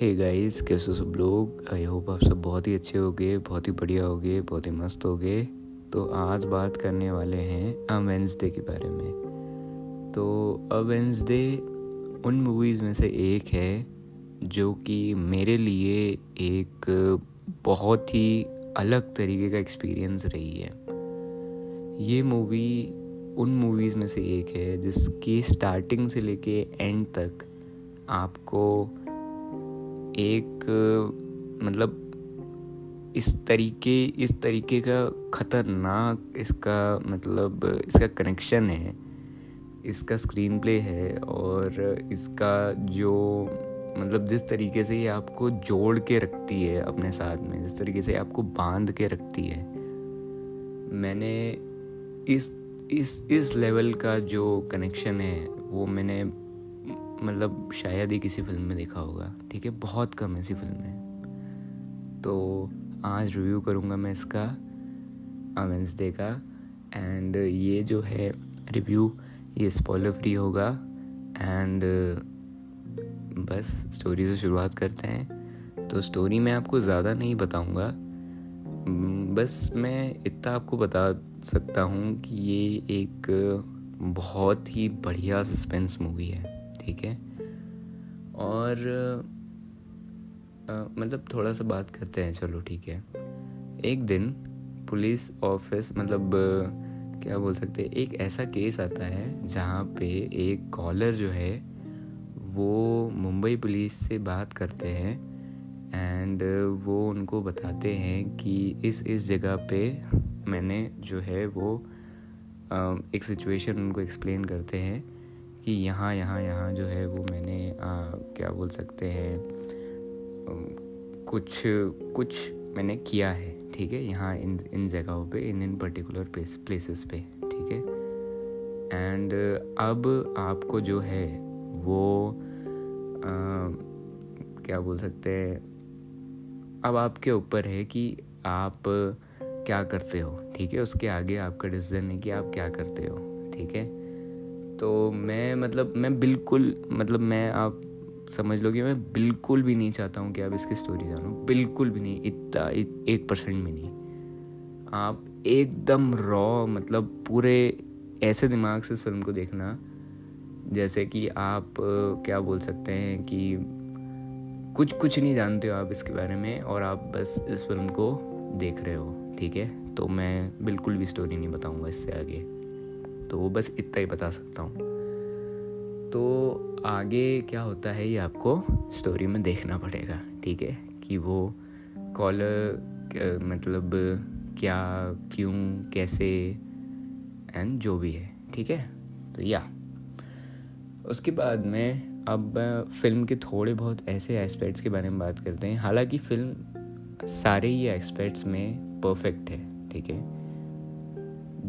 Hey guys कैसे सब लोग? आई होप आप सब बहुत ही अच्छे होगे, बहुत ही बढ़िया होगे, बहुत ही मस्त होगे। तो आज बात करने वाले हैं अ वेंसडे के बारे में। तो अ वेंसडे उन मूवीज़ में से एक है, जो कि मेरे लिए एक बहुत ही अलग तरीके का एक्सपीरियंस रही है। ये मूवी उन मूवीज़ में से एक है, जिसकी स्टार्टिंग से लेके एंड तक आपको एक मतलब इस तरीके इस तरीके का ख़तरनाक इसका मतलब इसका कनेक्शन है, इसका स्क्रीन प्ले है और इसका जो मतलब जिस तरीके से ये आपको जोड़ के रखती है अपने साथ में, जिस तरीके से आपको बाँध के रखती है, मैंने इस इस इस लेवल का जो कनेक्शन है, वो मैंने मतलब शायद ही किसी फ़िल्म में देखा होगा, ठीक है? बहुत कम ऐसी फ़िल्म तो आज रिव्यू करूँगा मैं इसका वेंसडे का। एंड ये जो है रिव्यू ये स्पॉइलर फ्री होगा। एंड बस स्टोरी से शुरुआत करते हैं। तो स्टोरी मैं आपको ज़्यादा नहीं बताऊँगा। बस मैं इतना आपको बता सकता हूँ कि ये एक बहुत ही बढ़िया सस्पेंस मूवी है। ठीक है? और आ, मतलब थोड़ा सा बात करते हैं चलो ठीक है। एक दिन पुलिस ऑफ़िस मतलब क्या बोल सकते हैं एक ऐसा केस आता है जहाँ पे एक कॉलर जो है वो मुंबई पुलिस से बात करते हैं एंड वो उनको बताते हैं कि इस इस जगह पे मैंने जो है वो एक सिचुएशन उनको एक्सप्लेन करते हैं। कि यहाँ यहाँ यहाँ जो है वो मैंने आ, क्या बोल सकते हैं कुछ कुछ मैंने किया है ठीक है? यहाँ इन इन जगहों पे इन इन पर्टिकुलर प्लेस प्लेसेस पे ठीक है? एंड अब आपको जो है वो आ, क्या बोल सकते हैं अब आपके ऊपर है कि आप क्या करते हो ठीक है? उसके आगे आपका डिसीज़न है कि आप क्या करते हो ठीक है? तो मैं मतलब मैं बिल्कुल मतलब मैं, आप समझ लो कि मैं बिल्कुल भी नहीं चाहता हूँ कि आप इसकी स्टोरी जानो। बिल्कुल भी नहीं, इतना एक परसेंट भी नहीं। आप एकदम रॉ मतलब पूरे ऐसे दिमाग से इस फ़िल्म को देखना, जैसे कि आप क्या बोल सकते हैं कि कुछ कुछ नहीं जानते हो आप इसके बारे में और आप बस इस फ़िल्म को देख रहे हो, ठीक है? तो मैं बिल्कुल भी स्टोरी नहीं बताऊँगा इससे आगे। तो वो बस इतना ही बता सकता हूँ। तो आगे क्या होता है, ये आपको स्टोरी में देखना पड़ेगा, ठीक है? कि वो कॉलर मतलब क्या, क्यों, कैसे एंड जो भी है, ठीक है? तो या। उसके बाद में अब फ़िल्म के थोड़े बहुत ऐसे एस्पेक्ट्स के बारे में बात करते हैं। हालाँकि फ़िल्म सारे ही एस्पेक्ट्स में परफेक्ट है, ठीक है?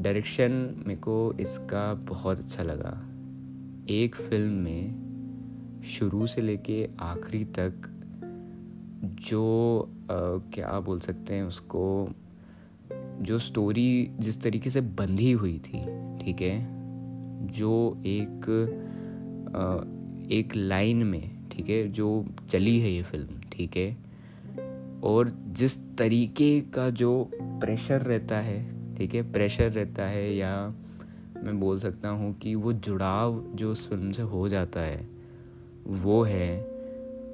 डायरेक्शन मेरे को इसका बहुत अच्छा लगा। एक फ़िल्म में शुरू से लेके आखिरी तक जो आ, क्या बोल सकते हैं उसको जो स्टोरी जिस तरीके से बंधी हुई थी ठीक है? जो एक आ, एक लाइन में ठीक है जो चली है ये फ़िल्म ठीक है? और जिस तरीके का जो प्रेशर रहता है ठीक है प्रेशर रहता है या मैं बोल सकता हूँ कि वो जुड़ाव जो उस फ़िल्म से हो जाता है, वो है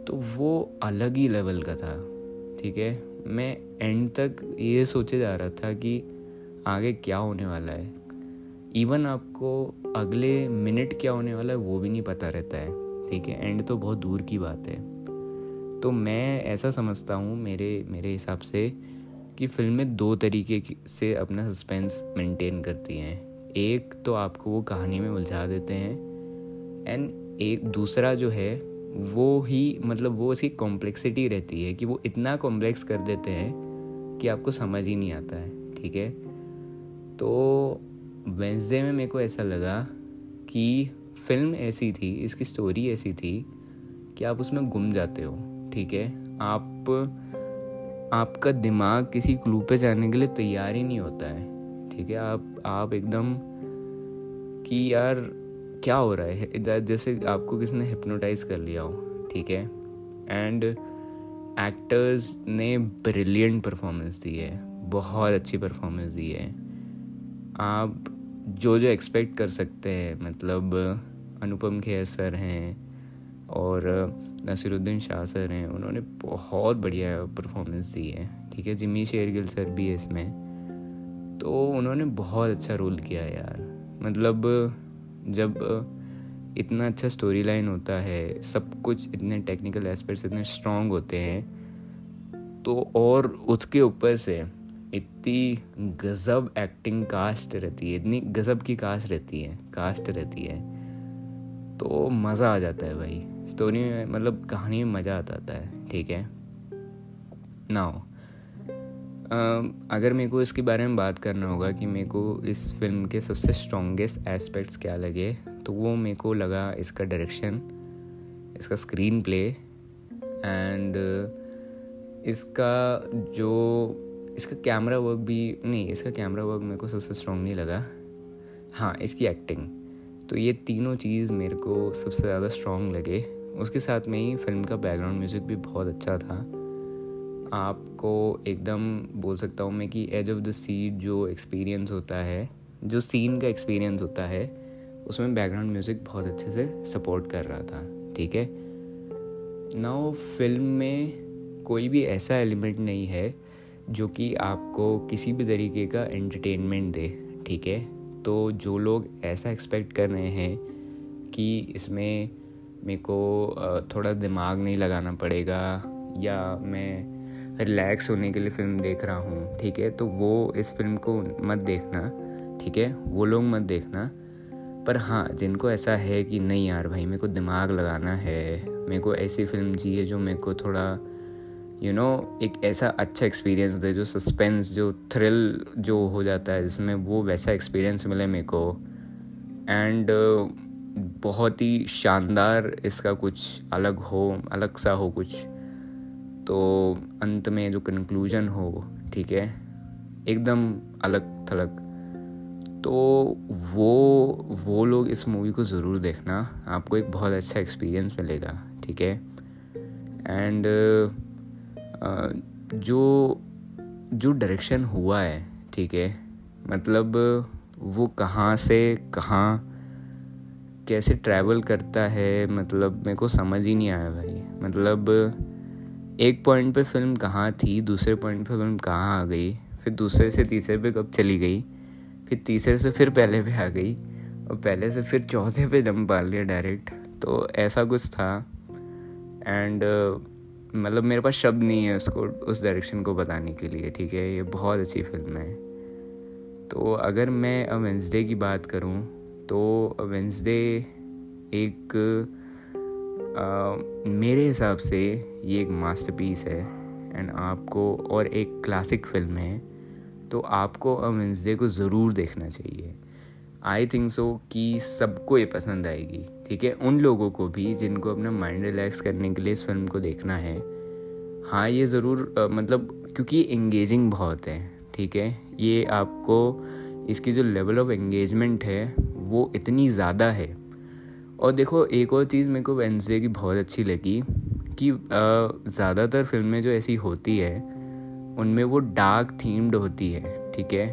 तो वो अलग ही लेवल का था, ठीक है? मैं एंड तक ये सोचे जा रहा था कि आगे क्या होने वाला है। इवन आपको अगले मिनट क्या होने वाला है, वो भी नहीं पता रहता है, ठीक है? एंड तो बहुत दूर की बात है। तो मैं ऐसा समझता हूँ मेरे मेरे हिसाब से कि फ़िल्में दो तरीके से अपना सस्पेंस मेंटेन करती हैं। एक तो आपको वो कहानी में उलझा देते हैं एंड एक दूसरा जो है, वो ही मतलब वो उसकी कॉम्प्लेक्सिटी रहती है कि वो इतना कॉम्प्लेक्स कर देते हैं कि आपको समझ ही नहीं आता है, ठीक है? तो वेंसडे में मेरे को ऐसा लगा कि फ़िल्म ऐसी थी, इसकी स्टोरी ऐसी थी कि आप उसमें गुम जाते हो, ठीक है? आप आपका दिमाग किसी क्लू पे जाने के लिए तैयार ही नहीं होता है। ठीक है? आप आप एकदम कि यार क्या हो रहा है? जैसे आपको किसी ने हिप्नोटाइज कर लिया हो, ठीक है? एंड एक्टर्स ने ब्रिलियंट परफॉर्मेंस दी है, बहुत अच्छी परफॉर्मेंस दी है। आप जो जो एक्सपेक्ट कर सकते हैं मतलब अनुपम खेर सर हैं और नसीरुद्दीन शाह सर हैं, उन्होंने बहुत बढ़िया परफॉर्मेंस दी है, ठीक है? जिमी शेरगिल सर भी है इसमें। तो उन्होंने बहुत अच्छा रोल किया यार। मतलब जब इतना अच्छा स्टोरी लाइन होता है, सब कुछ इतने टेक्निकल एस्पेक्ट्स इतने स्ट्रॉन्ग होते हैं तो और उसके ऊपर से इतनी गज़ब एक्टिंग कास्ट रहती है, इतनी गज़ब की कास्ट रहती है कास्ट रहती है तो मज़ा आ जाता है भाई। स्टोरी में मतलब कहानी में मज़ा आता आता है, ठीक है? नाउ अगर मेरे को इसके बारे में बात करना होगा कि मेरे को इस फ़िल्म के सबसे स्ट्रॉन्गेस्ट एस्पेक्ट्स क्या लगे तो वो मेरे को लगा इसका डायरेक्शन इसका स्क्रीन प्ले एंड इसका जो, इसका कैमरा वर्क भी, नहीं, इसका कैमरा वर्क मेरे को सबसे स्ट्रॉन्ग नहीं लगा। हाँ इसकी एक्टिंग तो ये तीनों चीज़ मेरे को सबसे ज़्यादा स्ट्रॉन्ग लगे। उसके साथ में ही फ़िल्म का बैकग्राउंड म्यूज़िक भी बहुत अच्छा था। आपको एकदम बोल सकता हूँ मैं कि एज ऑफ़ द सीट जो एक्सपीरियंस होता है, जो सीन का एक्सपीरियंस होता है, उसमें बैकग्राउंड म्यूज़िक बहुत अच्छे से सपोर्ट कर रहा था, ठीक है? नाउ फ़िल्म में कोई भी ऐसा एलिमेंट नहीं है जो कि आपको किसी भी तरीके का एंटरटेनमेंट दे, ठीक है? तो जो लोग ऐसा एक्सपेक्ट कर रहे हैं कि इसमें मेरे को थोड़ा दिमाग नहीं लगाना पड़ेगा या मैं रिलैक्स होने के लिए फ़िल्म देख रहा हूँ ठीक है? तो वो इस फ़िल्म को मत देखना ठीक है? वो लोग मत देखना। पर हाँ जिनको ऐसा है कि नहीं यार भाई मेरे को दिमाग लगाना है मेरे को ऐसी फ़िल्म चाहिए जो मेरे को थोड़ा यू you नो know, एक ऐसा अच्छा एक्सपीरियंस दे जो सस्पेंस जो थ्रिल जो हो जाता है जिसमें वो वैसा एक्सपीरियंस मिले मेरे को। एंड बहुत ही शानदार इसका कुछ अलग हो, अलग सा हो कुछ। तो अंत में जो कंक्लूजन हो, ठीक है, एकदम अलग थलग। तो वो वो लोग इस मूवी को ज़रूर देखना, आपको एक बहुत अच्छा एक्सपीरियंस मिलेगा, ठीक है? एंड जो जो डायरेक्शन हुआ है, ठीक है मतलब वो कहाँ से कहाँ कैसे ट्रैवल करता है मतलब मेरे को समझ ही नहीं आया भाई। मतलब एक पॉइंट पे फ़िल्म कहाँ थी दूसरे पॉइंट पे फ़िल्म कहाँ आ गई फिर दूसरे से तीसरे पे कब चली गई फिर तीसरे से फिर पहले पे आ गई और पहले से फिर चौथे पे जम पाल लिया डायरेक्ट तो ऐसा कुछ था। एंड uh, मतलब मेरे पास शब्द नहीं है उसको उस डायरेक्शन को बताने के लिए ठीक है? ये बहुत अच्छी फ़िल्म है। तो अगर मैं वेंसडे की बात करूँ तो वेंसडे एक आ, मेरे हिसाब से ये एक मास्टरपीस है। एंड आपको और एक क्लासिक फ़िल्म है। तो आपको अ वेंसडे को ज़रूर देखना चाहिए। आई थिंक सो कि सबको ये पसंद आएगी। ठीक है? उन लोगों को भी जिनको अपना माइंड रिलैक्स करने के लिए इस फ़िल्म को देखना है। हाँ ये ज़रूर मतलब क्योंकि इंगेजिंग बहुत है। ठीक है? ये आपको इसकी जो लेवल ऑफ़ एंगेजमेंट है वो इतनी ज़्यादा है। और देखो, एक और चीज़ मेरे को वेंसडे की बहुत अच्छी लगी कि ज़्यादातर फ़िल्में जो ऐसी होती है, उनमें वो डार्क थीम्ड होती है, ठीक है?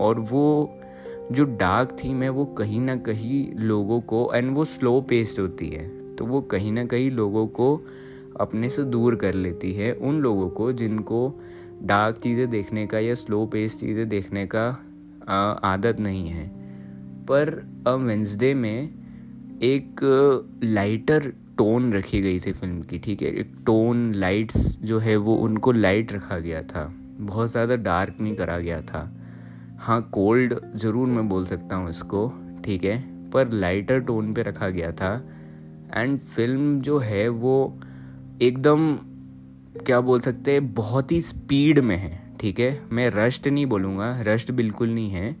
और वो जो डार्क थीम है, वो कहीं ना कहीं लोगों को एंड वो स्लो पेस्ड होती है तो वो कहीं ना कहीं लोगों को अपने से दूर कर लेती है, उन लोगों को जिनको डार्क चीज़ें देखने का या स्लो पेस चीज़ें देखने का आदत नहीं है। पर वेंसडे में एक लाइटर टोन रखी गई थी फ़िल्म की, ठीक है? एक टोन लाइट्स जो है वो उनको लाइट रखा गया था। बहुत ज़्यादा डार्क नहीं करा गया था। हाँ कोल्ड ज़रूर मैं बोल सकता हूँ इसको, ठीक है? पर लाइटर टोन पे रखा गया था। एंड फ़िल्म जो है वो एकदम, क्या बोल सकते हैं, बहुत ही स्पीड में है, ठीक है? मैं रश्ट नहीं बोलूँगा रश्ट बिल्कुल नहीं है।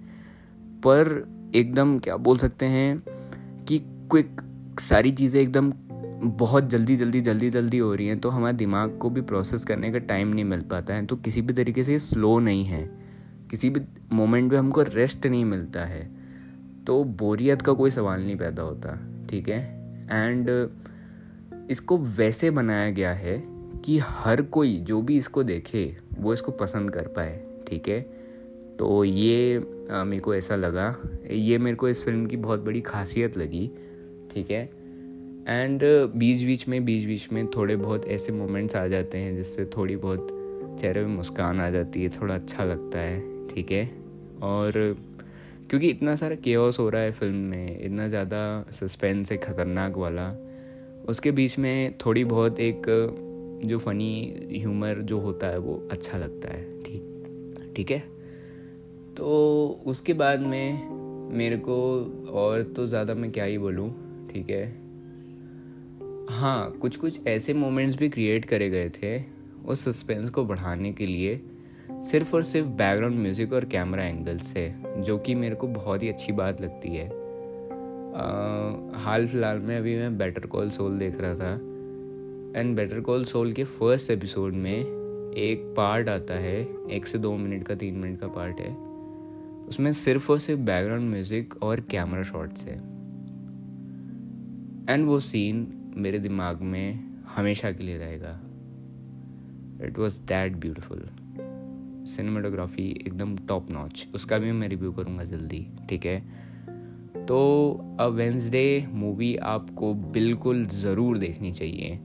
पर एकदम क्या बोल सकते हैं कि क्विक सारी चीज़ें एकदम बहुत जल्दी जल्दी जल्दी जल्दी हो रही हैं तो हमारे दिमाग को भी प्रोसेस करने का टाइम नहीं मिल पाता है। तो किसी भी तरीके से स्लो नहीं है। किसी भी मोमेंट में हमको रेस्ट नहीं मिलता है। तो बोरियत का कोई सवाल नहीं पैदा होता, ठीक है? एंड इसको वैसे बनाया गया है कि हर कोई जो भी इसको देखे, वो इसको पसंद कर पाए, ठीक है? तो ये मेरे को ऐसा लगा। ये मेरे को इस फ़िल्म की बहुत बड़ी खासियत लगी, ठीक है? एंड बीच बीच में बीच बीच में थोड़े बहुत ऐसे मोमेंट्स आ जाते हैं जिससे थोड़ी बहुत चेहरे में मुस्कान आ जाती है, थोड़ा अच्छा लगता है, ठीक है? और क्योंकि इतना सारा केओस हो रहा है फ़िल्म में, इतना ज़्यादा सस्पेंस है, ख़तरनाक वाला, उसके बीच में थोड़ी बहुत एक, जो फ़नी ह्यूमर जो होता है वो अच्छा लगता है, ठीक ठीक है? तो उसके बाद में मेरे को और तो ज़्यादा मैं क्या ही बोलूँ ठीक है? हाँ कुछ कुछ ऐसे मोमेंट्स भी क्रिएट करे गए थे उस सस्पेंस को बढ़ाने के लिए सिर्फ़ और सिर्फ़ बैकग्राउंड म्यूज़िक और कैमरा एंगल से जो कि मेरे को बहुत ही अच्छी बात लगती है। आ, हाल फ़िलहाल में अभी मैं बेटर कॉल सोल देख रहा था एंड बेटर कॉल सोल के फ़र्स्ट एपिसोड में एक पार्ट आता है एक से दो मिनट का तीन मिनट का पार्ट है। उसमें सिर्फ़ और सिर्फ़ बैकग्राउंड म्यूज़िक और कैमरा शॉट्स है। एंड वो सीन मेरे दिमाग में हमेशा के लिए रहेगा। It was that beautiful cinematography एकदम टॉप नॉच उसका भी मैं रिव्यू करूँगा जल्दी, ठीक है? तो अ वेंसडे मूवी आपको बिल्कुल ज़रूर देखनी चाहिए।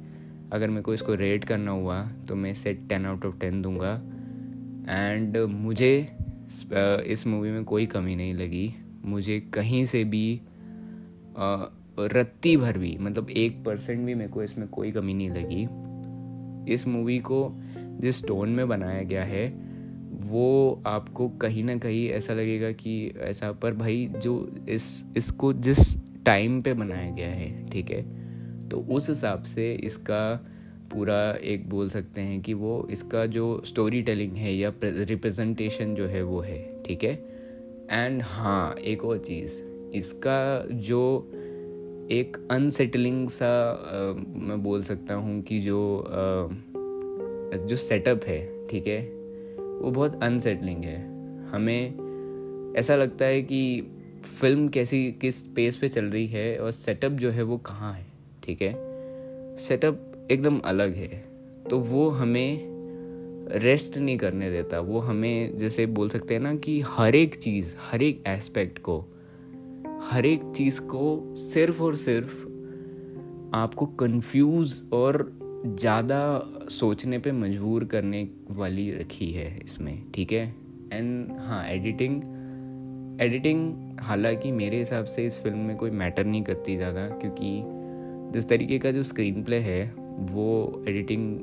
अगर मेरे को इसको रेट करना हुआ तो मैं set ten out of ten दूँगा। एंड मुझे इस मूवी में कोई कमी नहीं लगी। मुझे कहीं से भी रत्ती भर भी मतलब एक परसेंट भी मेरे को इसमें कोई कमी नहीं लगी। इस मूवी को जिस टोन में बनाया गया है, वो आपको कहीं ना कहीं ऐसा लगेगा कि ऐसा, पर भाई जो इस, इसको जिस टाइम पे बनाया गया है, ठीक है? तो उस हिसाब से इसका पूरा एक बोल सकते हैं कि वो इसका जो स्टोरी टेलिंग है या रिप्रेजेंटेशन जो है वो है ठीक है? एंड हाँ एक और चीज़ इसका जो एक अनसेटलिंग सा आ, मैं बोल सकता हूँ कि जो आ, जो सेटअप है ठीक है? वो बहुत अनसेटलिंग है। हमें ऐसा लगता है कि फ़िल्म कैसी किस पेस पे चल रही है और सेटअप जो है वो कहाँ है ठीक है? सेटअप एकदम अलग है। तो वो हमें रेस्ट नहीं करने देता। वो हमें जैसे बोल सकते हैं ना कि हर एक चीज़, हर एक एस्पेक्ट को, हर एक चीज़ को सिर्फ़ और सिर्फ़ आपको कंफ्यूज और ज़्यादा सोचने पे मजबूर करने वाली रखी है इसमें, ठीक है? एंड हाँ एडिटिंग एडिटिंग हालाँकि मेरे हिसाब से इस फ़िल्म में कोई मैटर नहीं करती ज़्यादा, क्योंकि जिस तरीके का जो स्क्रीन प्ले है वो एडिटिंग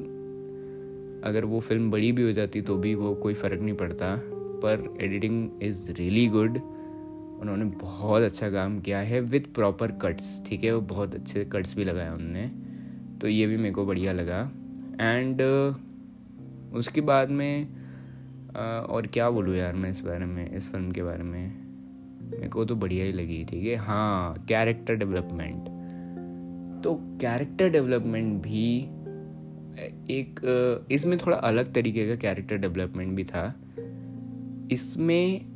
अगर वो फ़िल्म बड़ी भी हो जाती तो भी वो कोई फ़र्क नहीं पड़ता। पर एडिटिंग इज़ रियली गुड उन्होंने बहुत अच्छा काम किया है विथ प्रॉपर कट्स ठीक है? वो बहुत अच्छे कट्स भी लगाए उन्होंने तो ये भी मेरे को बढ़िया लगा। एंड uh, उसके बाद में uh, और क्या बोलूँ यार मैं इस बारे में इस फ़िल्म के बारे में? मेरे को तो बढ़िया ही लगी ठीक है? हाँ कैरेक्टर डेवलपमेंट तो कैरेक्टर डेवलपमेंट भी, एक, इसमें थोड़ा अलग तरीके का कैरेक्टर डेवलपमेंट भी था। इसमें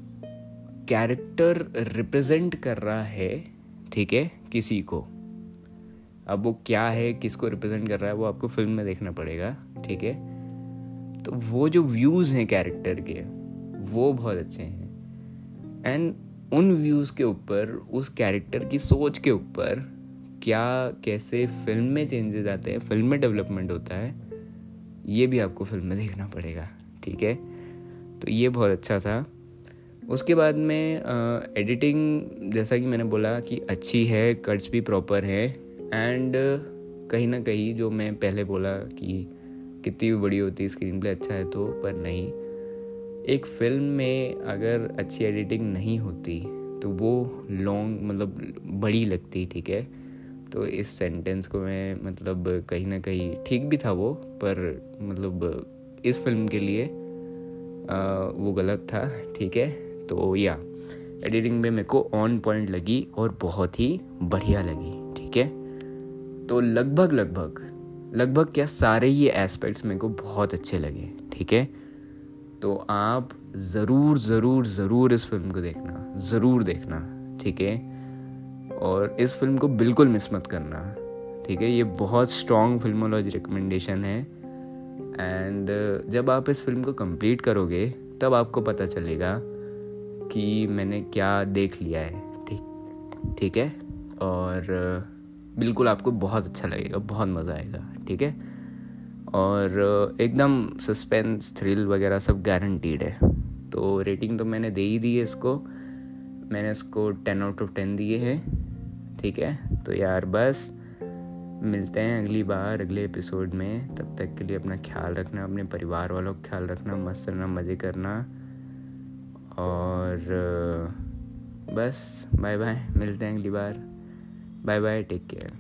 कैरेक्टर रिप्रेजेंट कर रहा है, ठीक है, किसी को। अब वो क्या है, किसको रिप्रेजेंट कर रहा है, वो आपको फ़िल्म में देखना पड़ेगा, ठीक है। तो वो जो व्यूज़ हैं कैरेक्टर के, वो बहुत अच्छे हैं। एंड उन व्यूज़ के ऊपर, उस कैरेक्टर की सोच के ऊपर क्या, कैसे फ़िल्म में चेंजेस आते हैं फ़िल्म में डेवलपमेंट होता है, ये भी आपको फ़िल्म में देखना पड़ेगा, ठीक है? तो ये बहुत अच्छा था। उसके बाद में एडिटिंग जैसा कि मैंने बोला कि अच्छी है कट्स भी प्रॉपर है एंड कहीं ना कहीं जो मैं पहले बोला कि कितनी भी बड़ी होती स्क्रीन प्ले अच्छा है तो पर नहीं। एक फ़िल्म में अगर अच्छी एडिटिंग नहीं होती तो वो लॉन्ग मतलब बड़ी लगती, ठीक है? तो इस सेंटेंस को मैं मतलब कहीं ना कहीं ठीक भी था वो पर मतलब इस फ़िल्म के लिए आ, वो गलत था ठीक है? तो या एडिटिंग में मेरे को ऑन पॉइंट लगी और बहुत ही बढ़िया लगी ठीक है? तो लगभग लगभग लगभग क्या सारे ही एस्पेक्ट्स मेरे को बहुत अच्छे लगे ठीक है? तो आप ज़रूर ज़रूर ज़रूर इस फ़िल्म को देखना ज़रूर देखना ठीक है? और इस फ़िल्म को बिल्कुल मिस मत करना, ठीक है? ये बहुत स्ट्रॉन्ग फिल्मोलॉजी रिकमेंडेशन है। एंड जब आप इस फ़िल्म को कंप्लीट करोगे, तब आपको पता चलेगा कि मैंने क्या देख लिया है, ठीक ठीक है? और बिल्कुल आपको बहुत अच्छा लगेगा, बहुत मज़ा आएगा, ठीक है? और एकदम सस्पेंस थ्रिल वगैरह सब गारंटीड है। तो रेटिंग तो मैंने दे ही दी है इसको। मैंने उसको टेन आउट ऑफ़ टेन दिए हैं, ठीक है? तो यार बस, मिलते हैं अगली बार, अगले एपिसोड में। तब तक के लिए अपना ख्याल रखना, अपने परिवार वालों का ख्याल रखना, मस्त रहना मज़े करना। और, बस बाय बाय मिलते हैं अगली बार। Bye bye take care